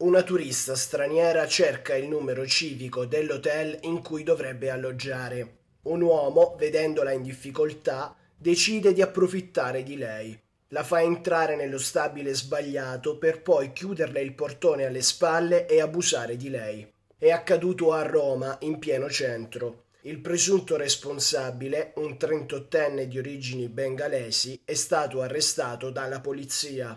Una turista straniera cerca il numero civico dell'hotel in cui dovrebbe alloggiare. Un uomo, vedendola in difficoltà, decide di approfittare di lei. La fa entrare nello stabile sbagliato per poi chiuderle il portone alle spalle e abusare di lei. È accaduto a Roma, in pieno centro. Il presunto responsabile, un 38enne di origini bengalesi, è stato arrestato dalla polizia.